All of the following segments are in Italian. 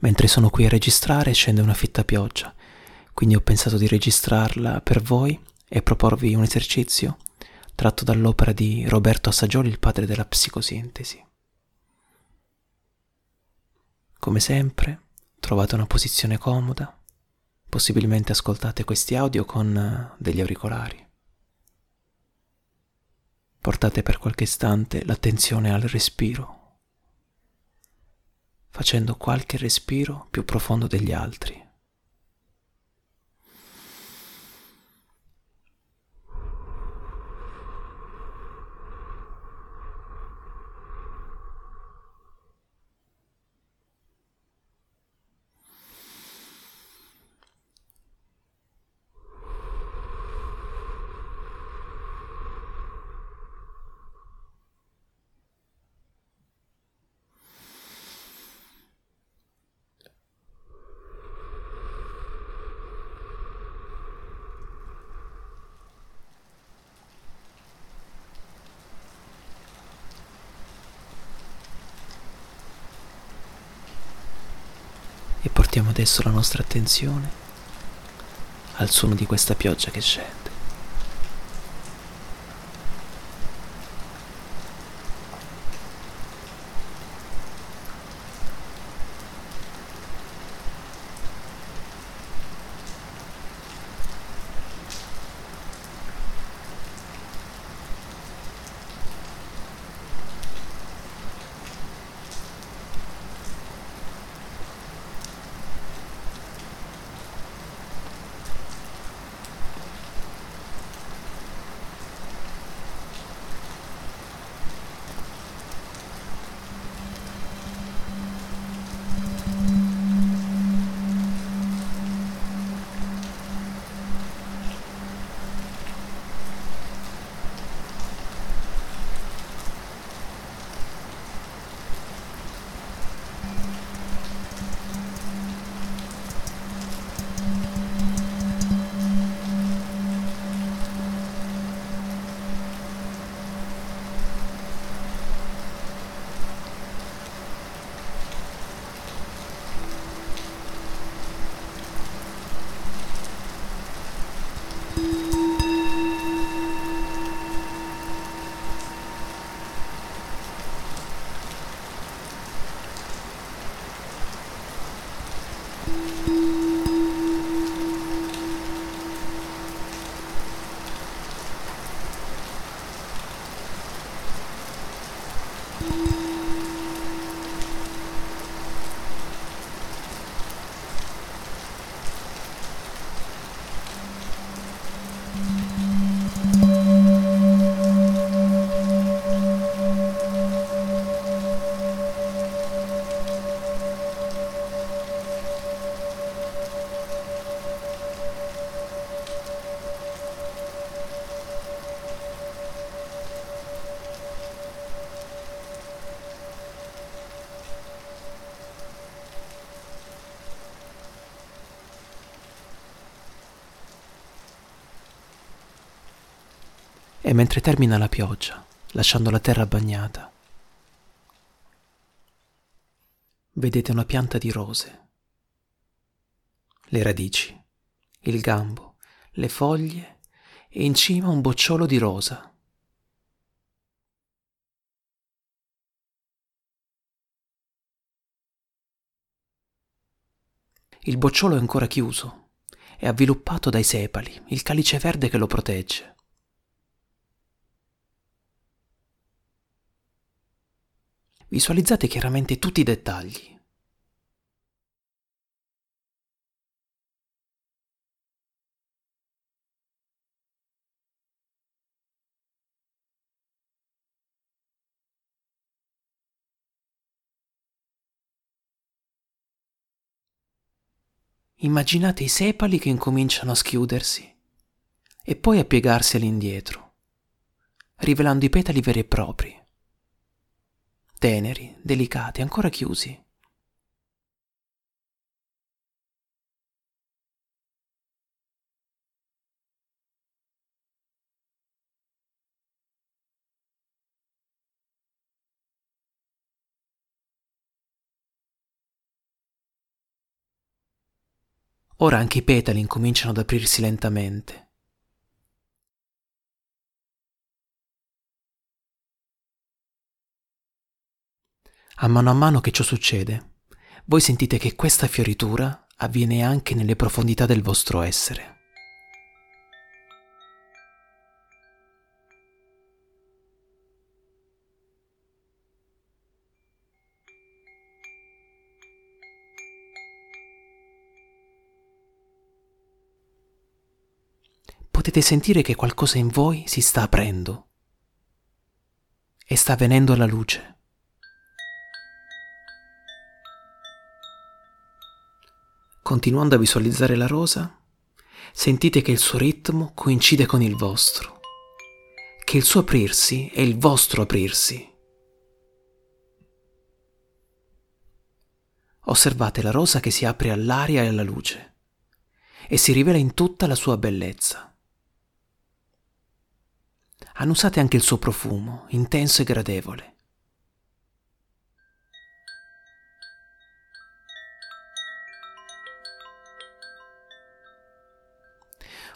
Mentre sono qui a registrare scende una fitta pioggia, quindi ho pensato di registrarla per voi e proporvi un esercizio tratto dall'opera di Roberto Assagioli, il padre della psicosintesi. Come sempre, trovate una posizione comoda, possibilmente ascoltate questi audio con eh, degli auricolari. Portate per qualche istante l'attenzione al respiro facendo qualche respiro più profondo degli altri. E portiamo adesso la nostra attenzione al suono di questa pioggia che scende. E mentre termina la pioggia, lasciando la terra bagnata, vedete una pianta di rose, le radici, il gambo, le foglie e in cima un bocciolo di rosa. Il bocciolo è ancora chiuso, è avviluppato dai sepali, il calice verde che lo protegge. Visualizzate chiaramente tutti i dettagli. Immaginate i sepali che incominciano a schiudersi e poi a piegarsi all'indietro, rivelando i petali veri e propri teneri, delicati, ancora chiusi. Ora anche i petali incominciano ad aprirsi lentamente. A mano a mano che ciò succede, voi sentite che questa fioritura avviene anche nelle profondità del vostro essere. potete sentire che qualcosa in voi si sta aprendo e sta venendo alla luce. Continuando a visualizzare la rosa, sentite che il suo ritmo coincide con il vostro, che il suo aprirsi è il vostro aprirsi. Osservate la rosa che si apre all'aria e alla luce e si rivela in tutta la sua bellezza annusate anche il suo profumo, intenso e gradevole.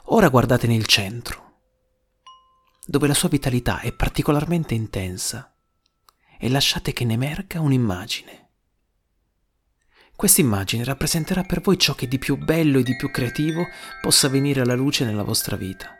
Ora guardate nel centro, dove la sua vitalità è particolarmente intensa, e lasciate che ne emerga un'immagine. Questa immagine rappresenterà per voi ciò che di più bello e di più creativo possa venire alla luce nella vostra vita.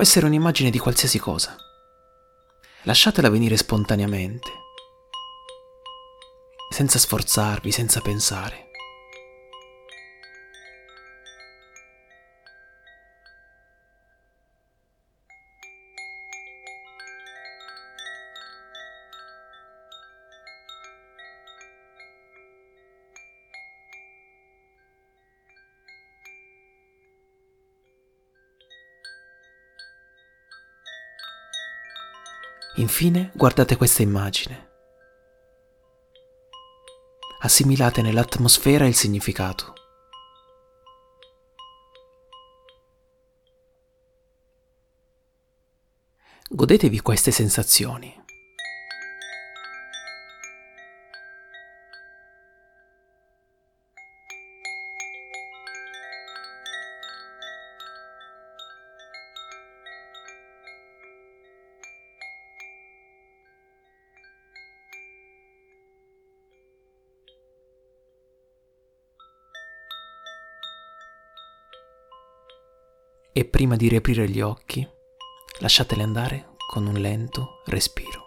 Può essere un'immagine di qualsiasi cosa. Lasciatela venire spontaneamente, senza sforzarvi, senza pensare. Infine guardate questa immagine. Assimilate nell'atmosfera il significato. Godetevi queste sensazioni. E prima di riaprire gli occhi lasciateli andare con un lento respiro.